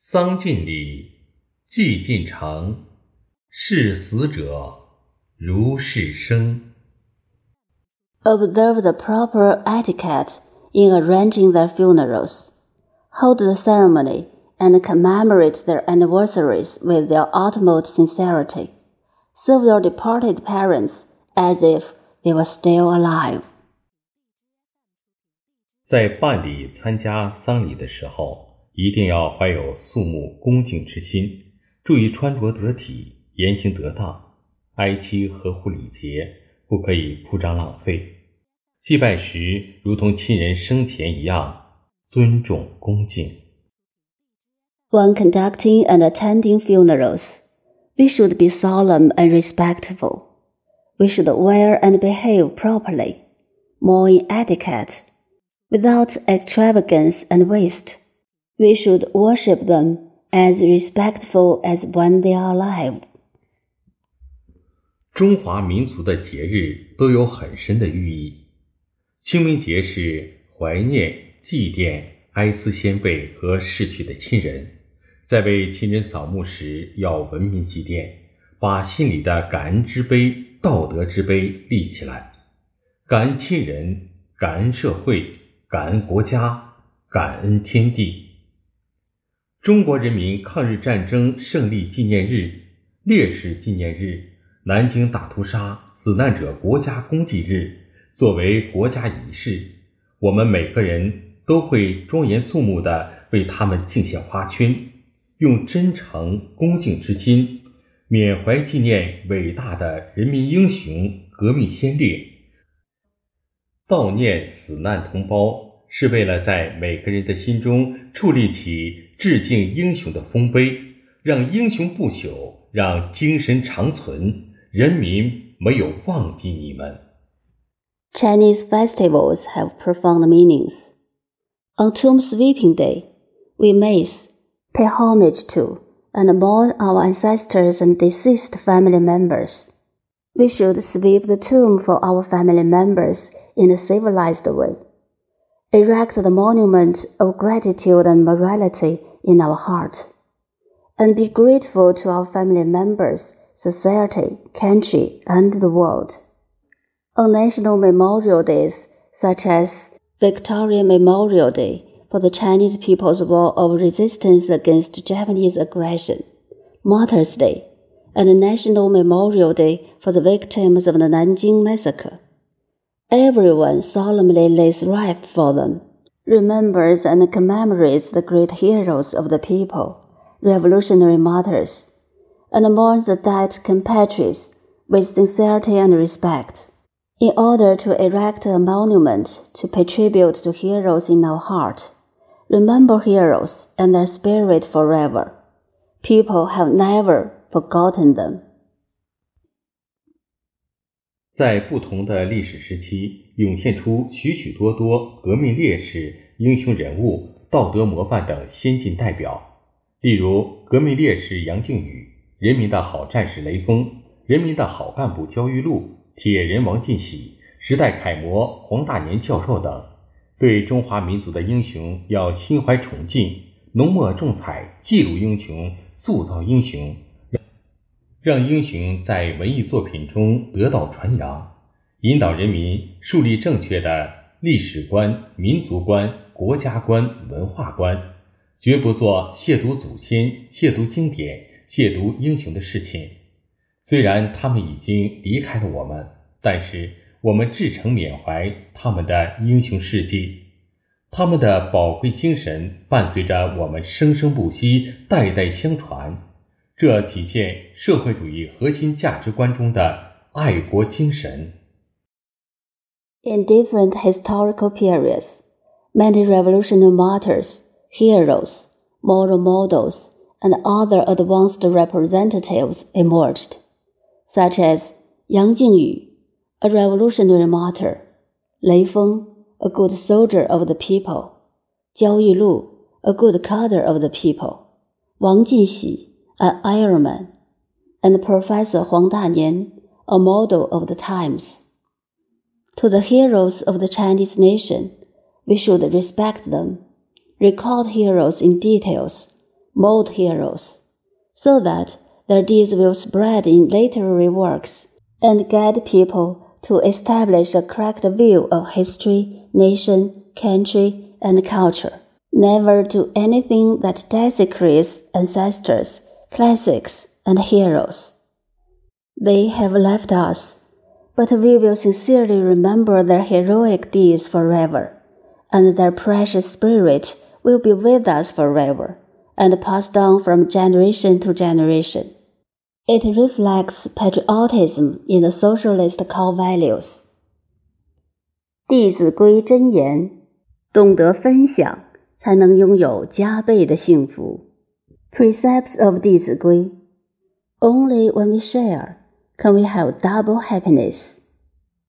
丧尽礼，祭尽诚，视死者如是生。Observe the proper etiquette in arranging their funerals. Hold the ceremony and commemorate their anniversaries with their utmost sincerity. Serve your departed parents as if they were still alive. 在办理参加丧礼的时候，一定要怀有肃穆恭敬之心，注意穿着得体，言行得当，哀戚合乎礼节，不可以铺张浪费。祭拜时，如同亲人生前一样，尊重恭敬。When conducting and attending funerals, we should be solemn and respectful. We should wear and behave properly, more in etiquette, without extravagance and waste. We should worship them as respectful as when they are alive. 中华民族的节日都有很深的寓意。清明节是怀念、祭奠、哀思先辈和逝去的亲人，在为亲人扫墓时要文明祭奠，把心里的感恩之碑、道德之碑立起来，感恩亲人，感恩社会，感恩国家，感恩天地。中国人民抗日战争胜利纪念日、烈士纪念日、南京大屠杀死难者国家公祭日作为国家仪式，我们每个人都会庄严肃穆地为他们敬献花圈，用真诚恭敬之心，缅怀纪念伟大的人民英雄、革命先烈，悼念死难同胞，是为了在每个人的心中矗立起致敬英雄的丰碑，让英雄不朽，让精神长存。人民没有忘记你们。Chinese festivals have profound meanings. On Tomb Sweeping Day, we mace, pay homage to, and mourn our ancestors and deceased family members. We should sweep the tomb for our family members in a civilized way. Erect the monument of gratitude and morality in our heart. And be grateful to our family members, society, country, and the world. On national memorial days, such as Victoria Memorial Day for the Chinese People's War of Resistance against Japanese aggression, Martyrs' Day, and National Memorial Day for the victims of the Nanjing Massacre. Everyone solemnly lays ripe for them, remembers and commemorates the great heroes of the people, revolutionary martyrs, and mourns the dead compatriots with sincerity and respect. In order to erect a monument to pay tribute to heroes in our heart, remember heroes and their spirit forever. People have never forgotten them. 在不同的历史时期，涌现出许许多多革命烈士、英雄人物、道德模范等先进代表。例如，革命烈士杨靖宇、人民的好战士雷锋、人民的好干部焦裕禄、铁人王进喜、时代楷模黄大年教授等，对中华民族的英雄要心怀崇敬，浓墨重彩记录英雄，塑造英雄。让英雄在文艺作品中得到传扬，引导人民树立正确的历史观、民族观、国家观、文化观，绝不做亵渎祖先、亵渎经典、亵渎英雄的事情。虽然他们已经离开了我们，但是我们至诚缅怀他们的英雄事迹，他们的宝贵精神伴随着我们生生不息，代代相传。这体现社会主义核心价值观中的爱国精神。 In different historical periods, many revolutionary martyrs, heroes, moral models, and other advanced representatives emerged, such as Yang Jingyu, a revolutionary martyr, Lei Feng, a good soldier of the people, Jiao Yilu, a good cadre of the people, Wang Jinxi, an Ironman, and Professor Huang Danian, a model of the times. To the heroes of the Chinese nation, we should respect them, record heroes in details, mold heroes, so that their deeds will spread in literary works and guide people to establish a correct view of history, nation, country, and culture. Never do anything that desecrates ancestors, classics, and heroes. They have left us, but we will sincerely remember their heroic deeds forever, and their precious spirit will be with us forever and passed down from generation to generation. It reflects patriotism in the socialist core values. 弟子规真言：懂得分享，才能拥有加倍的幸福。 " Precepts of disagree. Only when we share can we have double happiness.